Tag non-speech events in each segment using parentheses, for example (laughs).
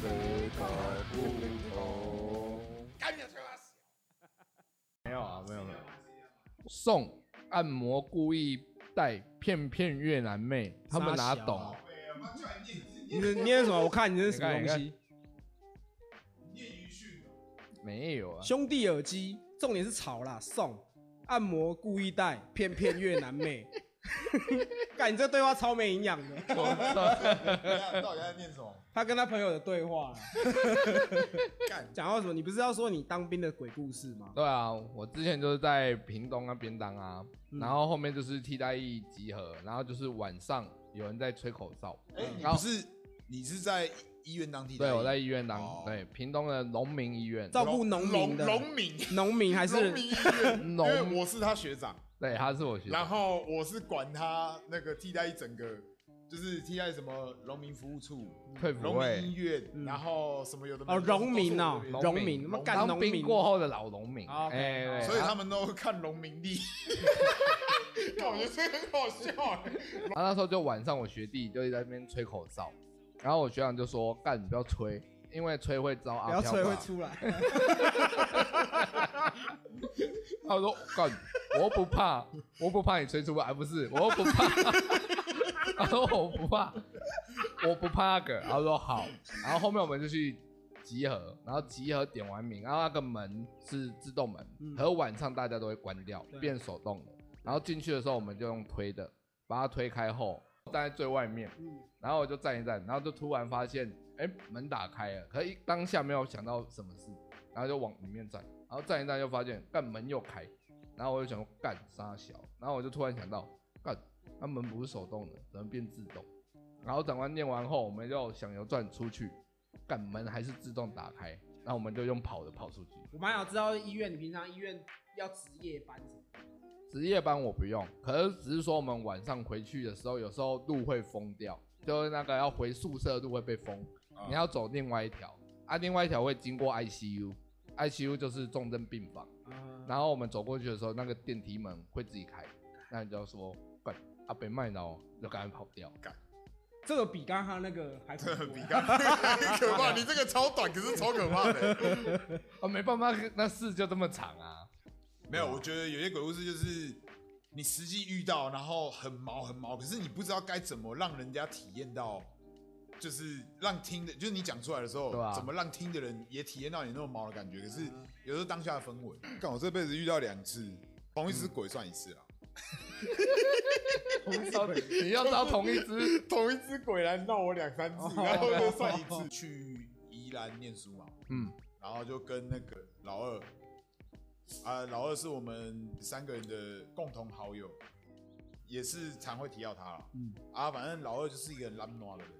(laughs) 没有啊，没有没有。送按摩故意带骗骗越南妹，他们哪懂？你是念什么？我看你这是什么你看东西？没有啊，兄弟耳机，重点是吵啦，送按摩故意带，骗骗越南妹。(laughs) 干，你这对话超没营养的。(laughs) 到底在念什么？(laughs) 他跟他朋友的对话讲到什么？你不是要说你当兵的鬼故事吗？对啊，我之前就是在屏东那边当啊，然后后面就是替代役集合，然后就是晚上有人在吹口哨，哎，你不是你是在医院当替代役？对我在医院当，哦对屏东的农民医院，照顾农民的农民，农民还是农民医院，因农为我是他学长，对他是我学然长，后我是管他那个替代一整个，就是替代什么农民服务处、退服农民医会，院，然后什么有的没哦，的农民哦都是我这边，农民，他妈干当农民兵过后的老农民，哎，对所以他们都看农民历。看我觉得这个很好笑欸，然后那时候就晚上，我学弟就在那边吹口哨，然后我学长就说：“干，你不要吹，因为吹会招阿飘。”不要吹会出来。(laughs) 他说：“干，我不怕，我不怕你吹出来，不是，我不怕。(laughs) ”他说：“我不怕，我不怕那个。”然后说：“好。”然后后面我们就去集合，然后集合点完名，然后那个门是自动门，可是晚上大家都会关掉，变手动的。然后进去的时候，我们就用推的，把它推开后站在最外面，然后我就站一站，然后就突然发现，哎，门打开了，可是一当下没有想到什么事，然后就往里面站，然后站一站就发现，干门又开，然后我就想说干杀小，然后我就突然想到，干那门不是手动的，怎么变自动？然后长官念完后，我们就想要转出去，干门还是自动打开，然后我们就用跑的跑出去。我蛮想知道医院，你平常医院要值夜班什么？值夜班我不用，可是只是说我们晚上回去的时候，有时候路会封掉，就是那个要回宿舍的路会被封，啊你要走另外一条，啊，另外一条会经过 ICU，ICU 就是重症病房，嗯，然后我们走过去的时候，那个电梯门会自己开，那你就要说，干阿北麦脑就赶紧跑掉，这个比刚刚那个还 (laughs) 恐怖比刚刚可怕。(laughs) 你这个超短，可是超可怕的。啊，没办法，那事就这么长啊，没有，我觉得有些鬼故事就是你实际遇到，然后很毛很毛，可是你不知道该怎么让人家体验到，就是让听的，就是你讲出来的时候，怎么让听的人也体验到你那种毛的感觉。可是有时候当下的氛围，看我这辈子遇到两次，同一只鬼算一次啊，(laughs) 到底你要招同一只，(laughs) 同一只鬼来闹我两三次，然后就算一次。去宜兰念书嘛，嗯，然后就跟那个老二，啊，老二是我们三个人的共同好友，也是常会提到他了。嗯，啊，反正老二就是一个很懒惰的人。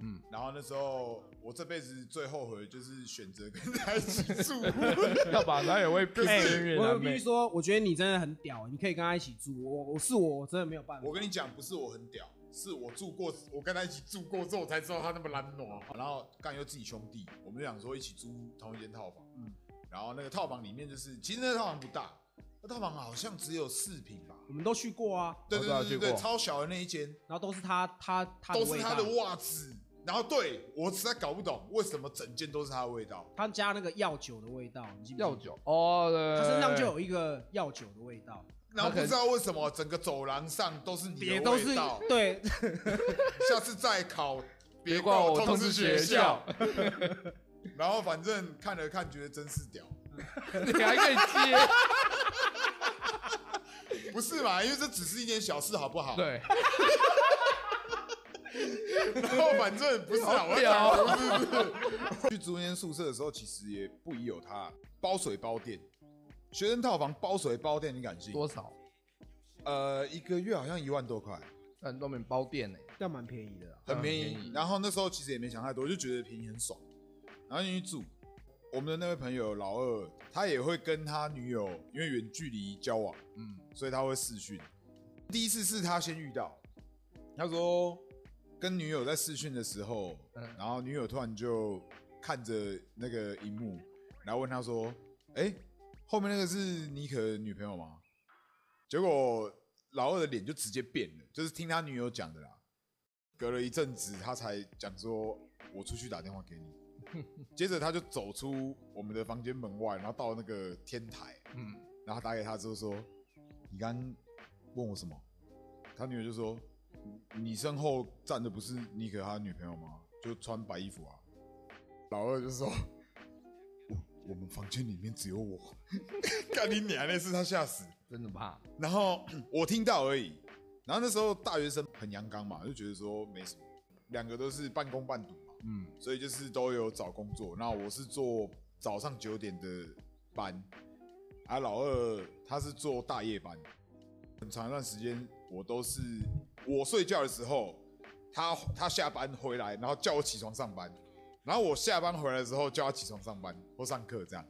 嗯，然后那时候我这辈子最后悔就是选择跟他一起住。(laughs) 要把他也会骗哎骗越我必须说，我觉得你真的很屌，你可以跟他一起住。我我是我，我真的没有办法。我跟你讲，不是我很屌，是我住过，我跟他一起住过之后，我才知道他那么懒惰。然后干又自己兄弟，我们就想说一起租同一间套房。嗯，然后那个套房里面就是，其实那个套房不大，那套房好像只有四平吧。我们都去过啊，对对对对对，去过超小的那一间，然后都是他他他的都是他的袜子。然后对我实在搞不懂为什么整间都是他的味道。他加那个药酒的味道，你记不记得药，酒哦，对，他身上就有一个药酒的味道，然后不知道为什么整个走廊上都是你的也都是味道。对，(laughs) 下次再考，别别怪我通怪我通知学知学校。(laughs) 然后反正看了看，觉得真是屌。(laughs) 你还可以接，不是嘛？因为这只是一件小事，好不好？。对，然后反正不是啊，我讲不是不是。去租那间宿舍的时候，其实也不宜有他，包水包电，学生套房包水包电，你敢信？多少？呃，一个月好像一万多块，很多人包店呢，这样蛮便宜的啦。很便宜。很便宜然后那时候其实也没想太多，就觉得便宜很爽，然后进去住。我们的那位朋友老二，他也会跟他女友因为远距离交往，嗯，所以他会视讯。第一次是他先遇到，他说跟女友在视讯的时候，嗯然后女友突然就看着那个荧幕，然后问他说：“哎、后面那个是妮可的女朋友吗？”结果老二的脸就直接变了，就是听他女友讲的啦。隔了一阵子，他才讲说：“我出去打电话给你。” (laughs) 接着他就走出我们的房间门外，然后到那个天台，嗯，然后打给他之后说：“你刚刚问我什么？”他女儿就说：“你身后站的不是尼克他女朋友吗？就穿白衣服啊。”老二就说：“我我们房间里面只有我。(laughs) ”干你娘！那次他吓死。真的怕。然后 (clears throat) 我听到而已。然后那时候大学生很阳刚嘛，就觉得说没什么，两个都是半工半读嘛，嗯，所以就是都有找工作。那我是做早上九点的班，啊，老二他是做大夜班，很长一段时间我都是我睡觉的时候，他他下班回来，然后叫我起床上班，然后我下班回来的时候叫他起床上班或上课这样。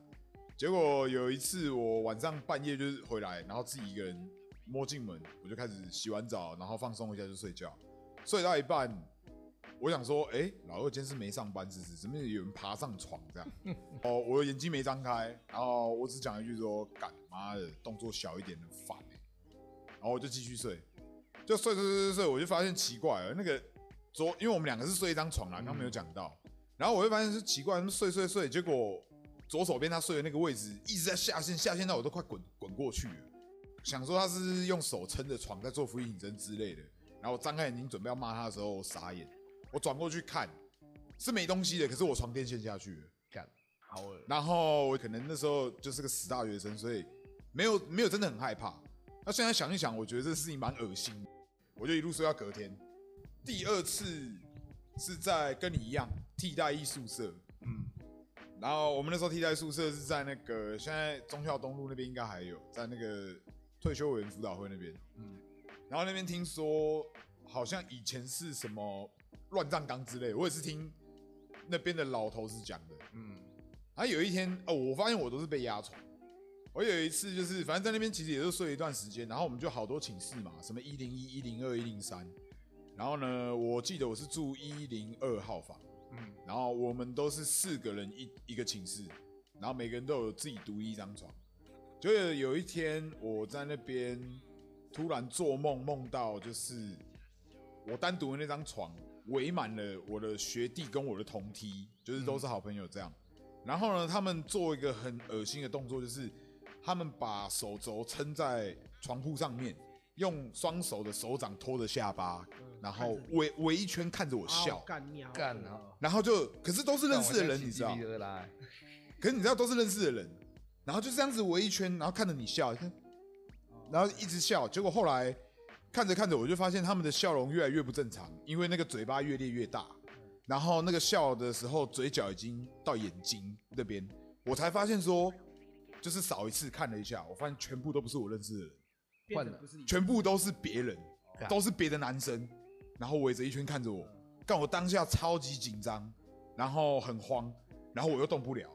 结果有一次我晚上半夜就是回来，然后自己一个人摸进门，我就开始洗完澡，然后放松一下就睡觉，睡到一半，我想说，哎、老二今天是没上班，是不是？怎么有人爬上床这样？(laughs) 哦，我的眼睛没张开，然后我只讲一句说，干妈的，动作小一点很烦哎、然后我就继续睡，就睡睡睡睡睡，我就发现奇怪了，那个左，因为我们两个是睡一张床啦，刚刚没有讲到，然后我就发现是奇怪，他们睡睡睡，结果左手边他睡的那个位置一直在下陷，下陷到我都快滚滚过去了。想说他是用手撑着床在做俯卧撑之类的，然后我张开眼睛准备要骂他的时候，我傻眼，我转过去看是没东西的，可是我床垫陷下去了。干，好恶。然后我可能那时候就是个死大学生，所以没有没有真的很害怕。那现在想一想，我觉得这事情蛮恶心的，我就一路睡到隔天。第二次是在跟你一样替代役宿舍，嗯，然后我们那时候替代宿舍是在那个现在忠孝东路那边应该还有，在那个退休委员辅导会那边。嗯然后那边听说好像以前是什么乱葬岗之类，我也是听那边的老头子讲的。嗯然后有一天哦，我发现我都是被压床。我有一次就是，反正在那边其实也是睡了一段时间，然后我们就好多寝室嘛，什么一零一、一零二、一零三。然后呢，我记得我是住一零二号房，嗯然后我们都是四个人一一个寝室，然后每个人都有自己独一张床。就有有一天我在那边突然做梦，梦到就是我单独的那张床围满了我的学弟跟我的同梯，就是都是好朋友这样。然后呢，他们做一个很恶心的动作，就是他们把手肘撑在床铺上面，用双手的手掌托着下巴，然后围围一圈看着我笑。干鸟。干啊然后就，可是都是认识的人，你知道可是你知道都是认识的人，然后就这样子围一圈，然后看着你笑，看，然后一直笑。结果后来看着看着，我就发现他们的笑容越来越不正常，因为那个嘴巴越裂越大，然后那个笑的时候嘴角已经到眼睛那边，我才发现说，就是扫一次看了一下，我发现全部都不是我认识的人，变成不是你全部都是别人，都是别的男生，然后围着一圈看着我，干我当下超级紧张，然后很慌，然后我又动不了，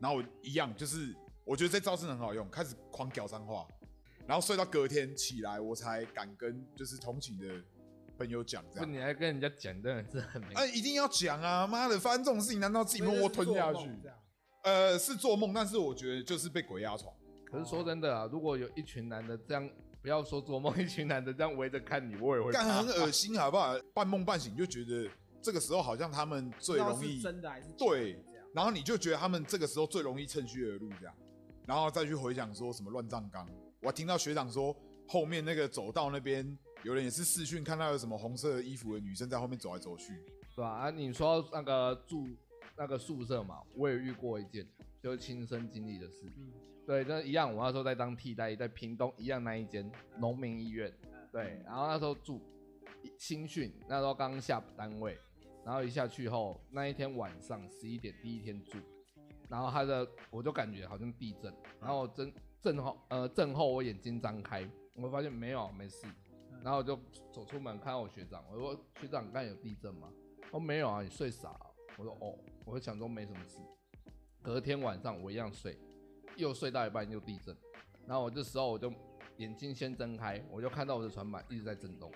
然后我一样就是我觉得这招真的很好用，开始狂屌脏话，然后睡到隔天起来，我才敢跟就是同寝的朋友讲这不，样。你还跟人家讲，真的是很没。哎、一定要讲啊！妈的，发生这种事情，难道自己默默吞下去？呃，是做梦，但是我觉得就是被鬼压床。可是说真的啊，如果有一群男的这样，不要说做梦，一群男的这样围着看你，我也会干很恶心，好不好？半梦半醒就觉得这个时候好像他们最容易真的还是对这样，然后你就觉得他们这个时候最容易趁虚而入，这样，然后再去回想说什么乱葬岗。我还听到学长说，后面那个走道那边有人也是视讯看到有什么红色衣服的女生在后面走来走去。对吧？啊，你说那个住那个宿舍嘛，我也遇过一件，就是亲身经历的事。嗯对，那一样，我那时候在当替代役，在屏东一样那一间农民医院。对，然后那时候住新训，那时候刚下单位，然后一下去后，那一天晚上十一点第一天住，然后他的我就感觉好像地震，然后震震后呃震后我眼睛张开，我发现没有没事，然后我就走出门看到我学长，我说学长刚才有地震吗？哦没有啊，你睡傻了。我说哦，我就想说没什么事。隔天晚上我一样睡，又睡到一半又地震，然后我这时候我就眼睛先睁开，我就看到我的船板一直在震动，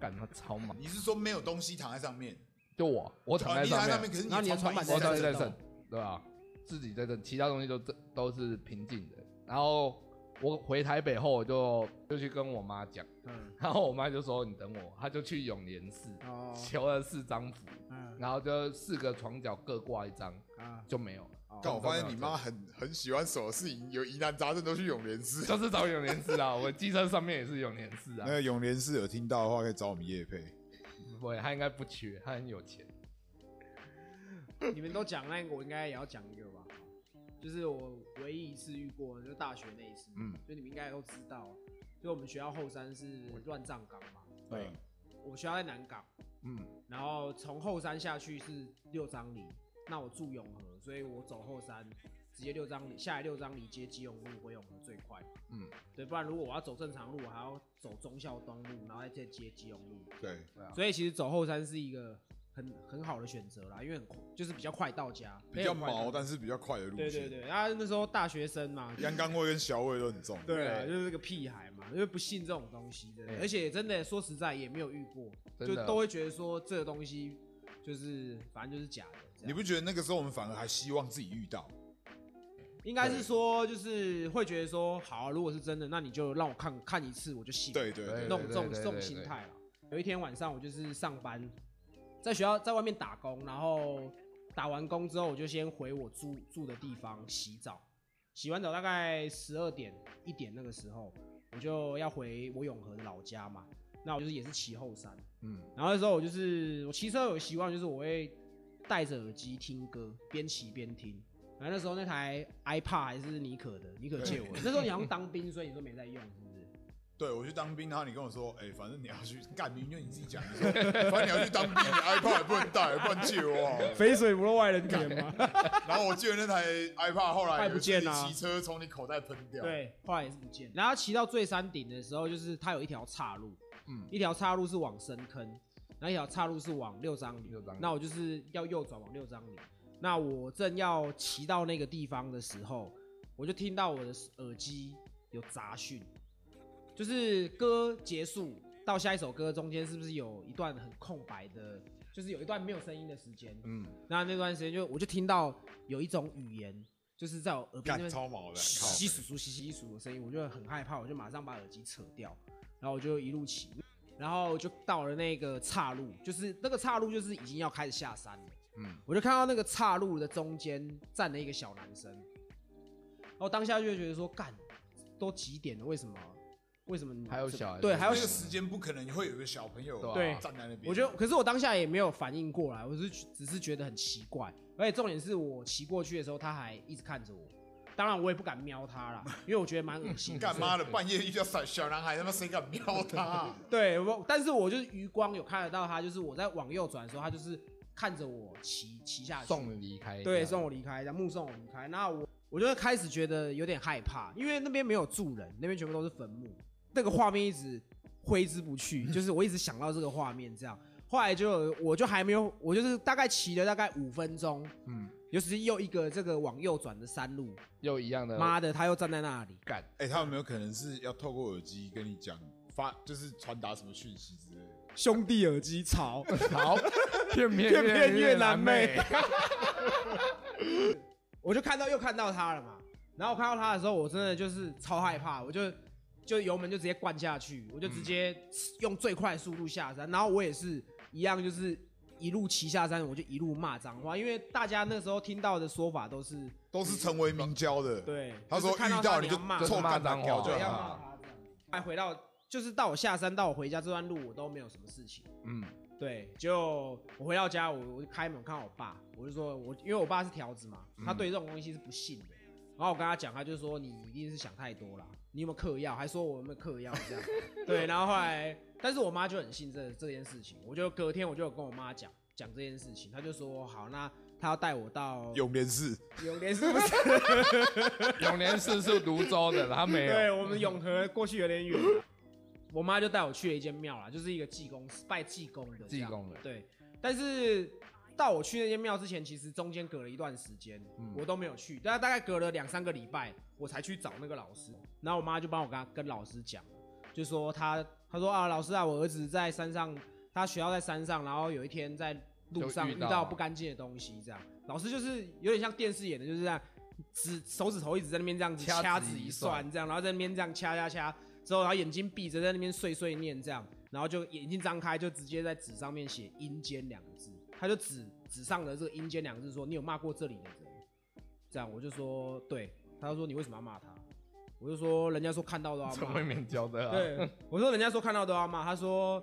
感觉超忙。你是说没有东西躺在上面？就我，我躺哦在上面你上面，，可是你的船板在震，对吧？自己在震，其他东西都震都是平静的。然后我回台北后，我就就去跟我妈讲，嗯，然后我妈就说你等我，她就去永联寺哦，求了四张符，嗯然后就四个床角各挂一张，啊，就没有了。哦但我发现你妈很很喜欢什么事情有疑难杂症都去永联寺。就是找永联寺啊，(laughs) 我机车上面也是永联寺啊那。个永联寺有听到的话，可以找我们叶配。不会，他应该不缺，他很有钱。(laughs) 你们都讲那个，我应该也要讲一个吧，就是我唯一一次遇过，就是大学那一次，嗯，就你们应该都知道，就我们学校后山是乱葬岗嘛，对，我学校在南港，嗯，然后从后山下去是六张里，那我住永和，所以我走后山直接六张里下来六张里接基隆路回永和最快，嗯，对，不然如果我要走正常路，我还要走忠孝东路，然后再接基隆路，对，对啊。所以其实走后山是一个很很好的选择啦，因为很就是比较快到家，比较毛，但是比较快的路线。对对对，他那时候大学生嘛，阳刚味跟小味都很重。对啊，就是个屁孩嘛，因为不信这种东西的，对而且真的说实在也没有遇过，就都会觉得说这个东西就是反正就是假的。你不觉得那个时候我们反而还希望自己遇到？应该是说就是会觉得说，好啊、如果是真的，那你就让我看看一次，我就信。对对对对那种这种这种心态了。有一天晚上，我就是上班，在学校在外面打工，然后打完工之后，我就先回我住住的地方洗澡。洗完澡大概十二点一点那个时候，我就要回我永和的老家嘛。那我就是也是骑后山，嗯，然后那时候我就是我骑车有习惯，就是我会戴着耳机听歌，边骑边听。然后那时候那台 iPad 还是尼可的，尼可借我的。(laughs) 那时候你好像当兵，所以你都没在用？对，我去当兵，然后你跟我说，哎、反正你要去干兵，就你自己讲，你说反正你要去当兵，你 iPad 也不能带，不能借我。肥水不落外人田嘛。然后我记得那台 iPad 后来快不见了，啊骑车从你口袋喷掉。，对，后来也是不见。然后骑到最山顶的时候，就是它有一条岔路，嗯一条岔路是往深坑，然后一条岔路是往六张里。六张里那我就是要右转往六张里。那我正要骑到那个地方的时候，我就听到我的耳机有杂讯，就是歌结束到下一首歌中间是不是有一段很空白的，就是有一段没有声音的时间？嗯，那那段时间就我就听到有一种语言，就是在我耳边那边超毛的，靠稀稀疏疏、稀稀疏的声音，我就很害怕，我就马上把耳机扯掉，然后我就一路骑，然后就到了那个岔路，就是那个岔路就是已经要开始下山了，嗯，我就看到那个岔路的中间站了一个小男生，然后当下就会觉得说，干，都几点了，为什么？为什么你还有小孩对，还有那个时间不可能会有一个小朋友对站在那边。我觉得，(laughs) 可是我当下也没有反应过来，我是只是觉得很奇怪，而且重点是我骑过去的时候，他还一直看着我。当然，我也不敢瞄他啦，因为我觉得蛮恶心的。干妈的半夜遇到小小男孩，他妈谁敢瞄他啊？(laughs) 对，我但是我就是余光有看得到他，就是我在往右转的时候，他就是看着我骑骑下去，送你离开。对，送我离开，然后目送我离开。那我我就开始觉得有点害怕，因为那边没有住人，那边全部都是坟墓，那个画面一直挥之不去，就是我一直想到这个画面这样。后来就我就还没有，我就是大概骑了大概五分钟，嗯，尤其是又一个这个往右转的山路，又一样的妈的，他又站在那里。干，哎、他有没有可能是要透过耳机跟你讲发，就是传达什么讯息之类的？兄弟耳机吵，好，(laughs) 片片片片越南妹妹，(laughs) 我就看到又看到他了嘛。然后我看到他的时候，我真的就是超害怕，我就就油门就直接灌下去，我就直接用最快速度下山。然后我也是一样，就是一路骑下山，我就一路骂脏话，因为大家那时候听到的说法都是都是成为明教的。，对，他说遇到你就骂臭干骂脏话就要。骂他。还回到就是到我下山到我回家这段路，我都没有什么事情。嗯，对，就我回到家，我我就开门看我爸，我就说我因为我爸是条子嘛，他对这种东西是不信的。然后我跟他讲，他就说你一定是想太多啦，你有没有嗑药？还说我有没有嗑药这样。对，然后后来，但是我妈就很信这这件事情，我就隔天我就有跟我妈讲讲这件事情，她就说好，那她要带我到永联寺，永联寺不是？(laughs) 永年寺是泸州的，他没有对。我们永和过去有点远。我妈就带我去了一间庙啦，就是一个济公拜济公的这样济公的对，但是到我去那间庙之前，其实中间隔了一段时间，嗯我都没有去，大概大概隔了两三个礼拜，我才去找那个老师。然后我妈就帮我跟他跟老师讲，就说他他说啊，老师啊，我儿子在山上，他学校在山上，然后有一天在路上遇到到不干净的东西，这样。老师就是有点像电视演的，就是这样指手指头一直在那边这样子掐掐指一算，这样，然后在那边这样掐掐掐，之后然后眼睛闭着在那边碎碎念这样，然后就眼睛张开就直接在纸上面写“阴间”两个字，他就指指上的这个“阴间”两个字说：“你有骂过这里的人？”这样我就说对，他就说你为什么要骂他？我就说人家说看到都要骂陈慧，敏教的啊，对，我说人家说看到都要骂，他说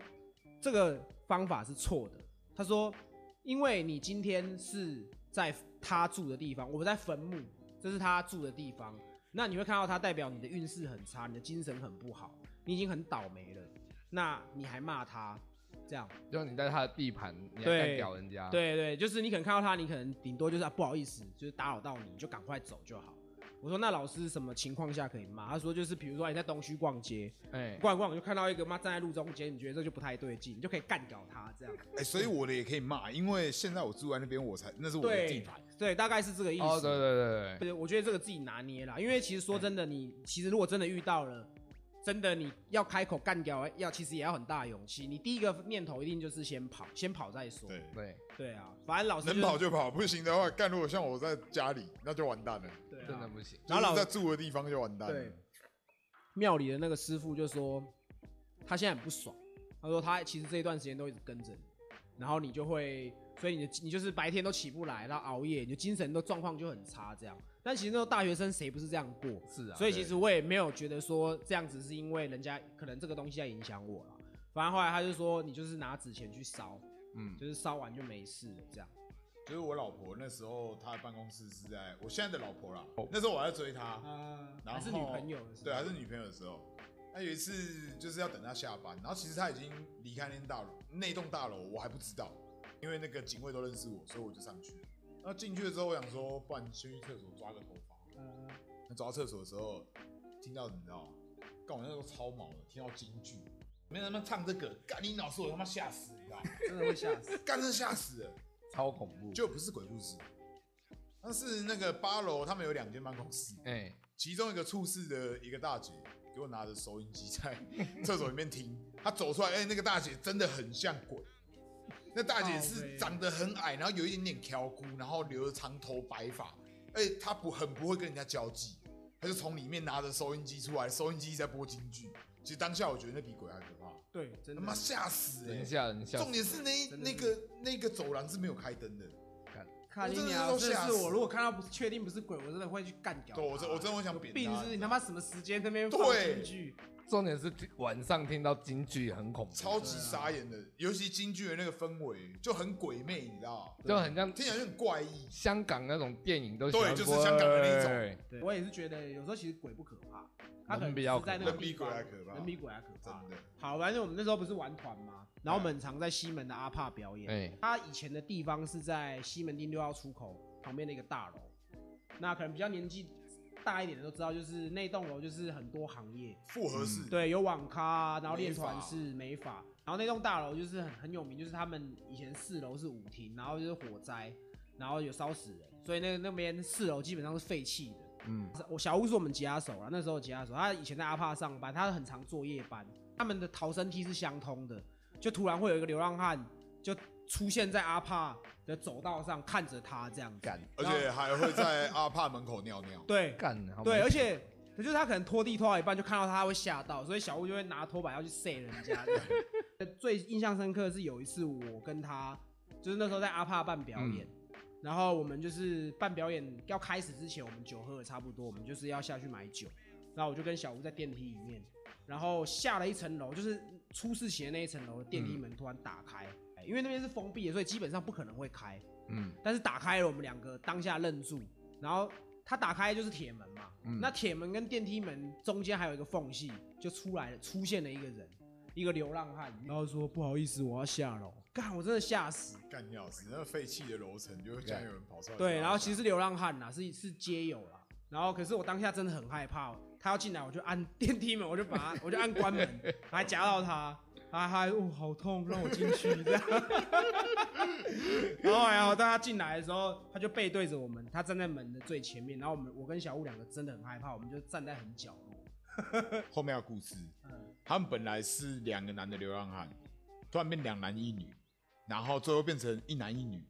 这个方法是错的。他说，因为你今天是在他住的地方，我们在坟墓，这是他住的地方，那你会看到他，代表你的运势很差，你的精神很不好，你已经很倒霉了，那你还骂他，这样，就你在他的地盘，你还屌人家，，对对，就是你可能看到他，你可能顶多就是、啊、不好意思，就是打扰到你，你就赶快走就好。我说那老师什么情况下可以骂？他说就是比如说你在东区逛街，(laughs) 哎，逛一逛就看到一个妈站在路中间，你觉得这就不太对劲，你就可以干掉他这样。哎、所以我的也可以骂，因为现在我住在那边，我才那是我的对地盘。对，大概是这个意思。哦，对对对对，对，我觉得这个自己拿捏啦，因为其实说真的，你其实如果真的遇到了，真的你要开口干掉，要其实也要很大的勇气。你第一个念头一定就是先跑，先跑再说。对，对，对啊，反正老师、能跑就跑，不行的话，干如果像我在家里，那就完蛋了。对啊真的不行，然后老就是在住的地方就完蛋了对。庙里的那个师傅就说，他现在很不爽，他说他其实这一段时间都一直跟着你，然后你就会，所以你的你就是白天都起不来，然后熬夜，你的精神都状况就很差这样。但其实那个大学生谁不是这样过？是啊，所以其实我也没有觉得说这样子是因为人家可能这个东西在影响我了。反正后来他就说，你就是拿纸钱去烧，嗯，就是烧完就没事了，这样。就是我老婆那时候，她的办公室是在我现在的老婆啦。那时候我还在追她，嗯，然后还是女朋友的时候对，还是女朋友的时候。那有一次就是要等她下班，然后其实她已经离开那栋大楼，那栋大楼我还不知道，因为那个警卫都认识我，所以我就上去了。然后进去了之后，我想说，不然先去厕所抓个头发。嗯那走到厕所的时候，听到你知道吗？干我那时候超毛的，听到京剧，没人他妈唱这个，干你老师我他妈吓死，你知道吗？(laughs) 真的会吓死。(laughs) 干真的吓死了。超恐怖，就不是鬼故事，那是那个八楼，他们有两间办公室，哎，其中一个处室的一个大姐给我拿着收音机在 (laughs) 厕所里面听，她走出来，哎、那个大姐真的很像鬼。那大姐是长得很矮，然后有一点点挑骨，然后留着长头白发，而且她不很不会跟人家交际，她就从里面拿着收音机出来，收音机在播京剧。其实当下我觉得那比鬼还可怕，对，真的他妈。吓死哎、人吓人吓死，重点是那真的那个那个走廊是没有开灯的。看你我真的娘，都吓死我，如果看到不是确定不是鬼，我真的会去干掉他。对我真我真的会想扁他病是你他妈什么时间在那边放对京剧？重点是晚上听到京剧很恐怖，超级傻眼的，尤其京剧的那个氛围就很鬼魅，你知道吗？就很像听起来就很怪异。香港那种电影都喜欢对就是香港的那种对对我也是觉得有时候其实鬼不可怕，他可能人比较在那个人比地方鬼还可怕人比鬼还可怕。真的，好，反正我们那时候不是玩团嘛，然后我们很常在西门的阿帕表演。哎，他以前的地方是在西门町六号出口旁边的一个大楼，那可能比较年纪大一点的都知道，就是那栋楼就是很多行业，复合式，对，有网咖啊，然后练团美发室、美发，然后那栋大楼就是很很有名，就是他们以前四楼是舞厅，然后就是火灾，然后有烧死人，所以那那边四楼基本上是废弃的。嗯，我小屋是我们吉他手啊，那时候吉他手，他以前在阿帕上班，他很常做夜班，他们的逃生梯是相通的，就突然会有一个流浪汉就出现在阿帕的走道上，看着他这样子。干而且还会在阿帕门口尿尿。对干，好对，而且就是他可能拖地拖到一半，就看到他他会吓到，所以小吴就会拿拖把要去塞人家这样。最印象深刻的是有一次我跟他，就是那时候在阿帕办表演。然后我们就是办表演要开始之前，我们酒喝的差不多，我们就是要下去买酒。然后我就跟小吴在电梯里面，然后下了一层楼，就是出事前那一层楼的电梯门突然打开，哎因为那边是封闭的，所以基本上不可能会开。嗯，但是打开了，我们两个当下愣住，然后他打开就是铁门嘛，嗯那铁门跟电梯门中间还有一个缝隙，就出来了，出现了一个人，一个流浪汉，然后说不好意思，我要下楼，干，我真的吓死。干尿死，那个废弃的楼层就会竟然有人跑出来。对，然后其实是流浪汉啦，是是街友啦，然后可是我当下真的很害怕，他要进来我就按 (laughs) 电梯门，我就把他，我就按关门，还夹到他。他还哦好痛，让我进去这样。(laughs) 然后然后当他进来的时候，他就背对着我们，他站在门的最前面。然后我们我跟小雾两个真的很害怕，我们就站在很角落。(laughs) 后面有故事，嗯，他们本来是两个男的流浪汉，突然变两男一女，然后最后变成一男一女，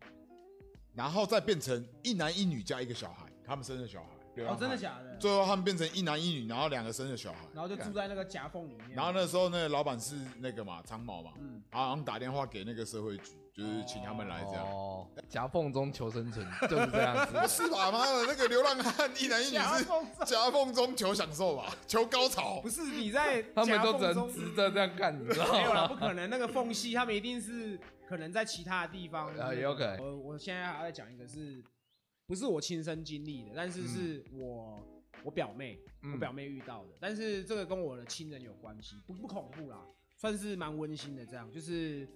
然后再变成一男一女加一个小孩，他们生的小孩。流浪哦，真的假的？最后他们变成一男一女，然后两个生了小孩。然后就住在那个夹缝里面。然后那时候那个老板是那个嘛长毛嘛，嗯，他好像打电话给那个社会局，就是请他们来这样。哦，夹缝中求生存就是这样不子。(laughs) 是吧？妈的，那个流浪汉一男一女是夹缝中夹缝中求享受吧，(laughs) 求高潮不。是你在他们都只能夹缝中直着这样看，你知道没有啦，吗？不可能，那个缝隙他们一定是可能在其他的地方。啊 (laughs) 也有可能我我现在还要再讲一个是，不是我亲身经历的，但是是我、我表妹，我嗯。表妹遇到的，但是这个跟我的亲人有关系，不不恐怖啦，算是蛮温馨的。这样。就是，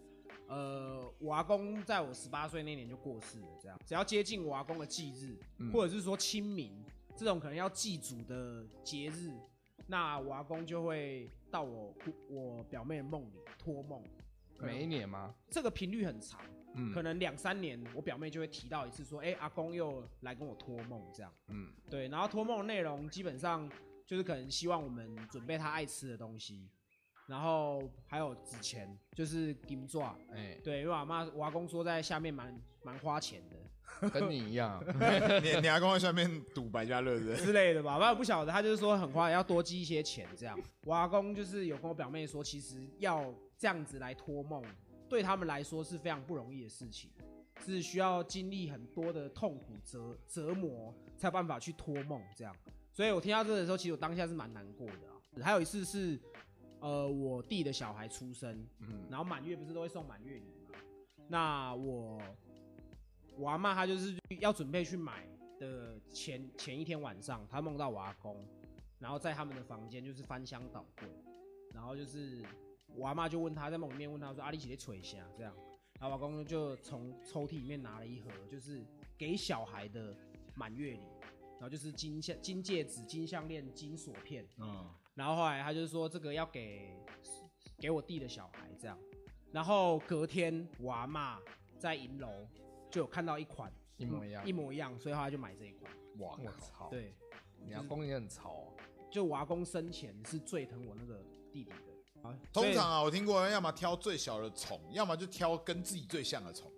呃，我阿公在我十八岁那年就过世了，这样。只要接近我阿公的忌日，嗯或者是说清明这种可能要祭祖的节日，那我阿公就会到我我表妹的梦里托梦，每一年吗？这个频率很长，嗯可能两三年，我表妹就会提到一次，说，哎、阿公又来跟我托梦这样。嗯，对，然后托梦的内容基本上就是可能希望我们准备他爱吃的东西，然后还有纸钱，就是金爪。哎，对，因为我阿妈我阿公说在下面蛮蛮花钱的 (laughs) 跟你一样，你你阿公在下面赌百家乐是不是？之类的吧，反正我不晓得，他就是说很花，要多积一些钱这样。我阿公就是有跟我表妹说，其实要这样子来托梦，对他们来说是非常不容易的事情，是需要经历很多的痛苦折折磨，才有办法去托梦这样。所以我听到这个的时候，其实我当下是蛮难过的啊。还有一次是，呃，我弟的小孩出生，嗯然后满月不是都会送满月礼吗？那我我阿妈她就是要准备去买的前前一天晚上，她梦到我阿公，然后在他们的房间就是翻箱倒柜，然后就是我阿妈就问他在梦里面问他说：“阿丽姐在捶下这样。”然后我阿公就从抽屉里面拿了一盒，就是给小孩的满月礼，然后就是金项、金戒指、金项链、金锁片，嗯，然后后来他就是说这个要给给我弟的小孩这样，然后隔天我阿妈在银楼就有看到一款一模一样一。模一样，所以后来就买这一款。哇我操，对，你阿公也很潮哦。就我阿公生前是最疼我那个弟弟的通常啊，我听过，要么挑最小的虫，要么就挑跟自己最像的虫。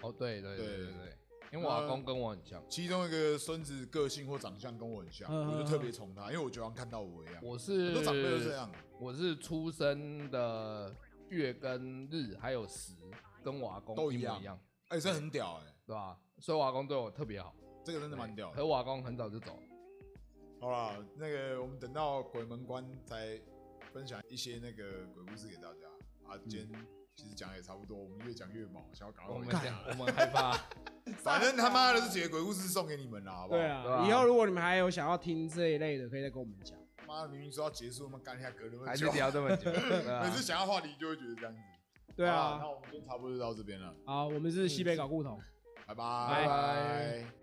哦，对对对对对对，因为我阿公跟我很像，其中一个孙子个性或长相跟我很像，嗯我就特别宠他，因为我觉得好像看到我一样。我是很多长辈都这样。我是出生的月跟日还有时跟我阿公都一样一模一样，哎，这很屌哎，对吧？所以我阿公对我特别好，这个真的蛮屌的。可我阿公很早就走了。好了，那个我们等到鬼门关再分享一些那个鬼故事给大家啊。今天其实讲也差不多，我们越讲越毛，想要赶快我们。讲，我们害怕。(laughs) 反正他妈的这几个鬼故事送给你们了，好不好？对啊，以后如果你们还有想要听这一类的，可以再跟我们讲。妈的，明明说要结束，我们干一下隔那么久还是，聊这么久，(laughs) 每次想要话题就会觉得这样子。对啊那，我们今天差不多就到这边了，好，我们是西北搞故同。拜拜拜拜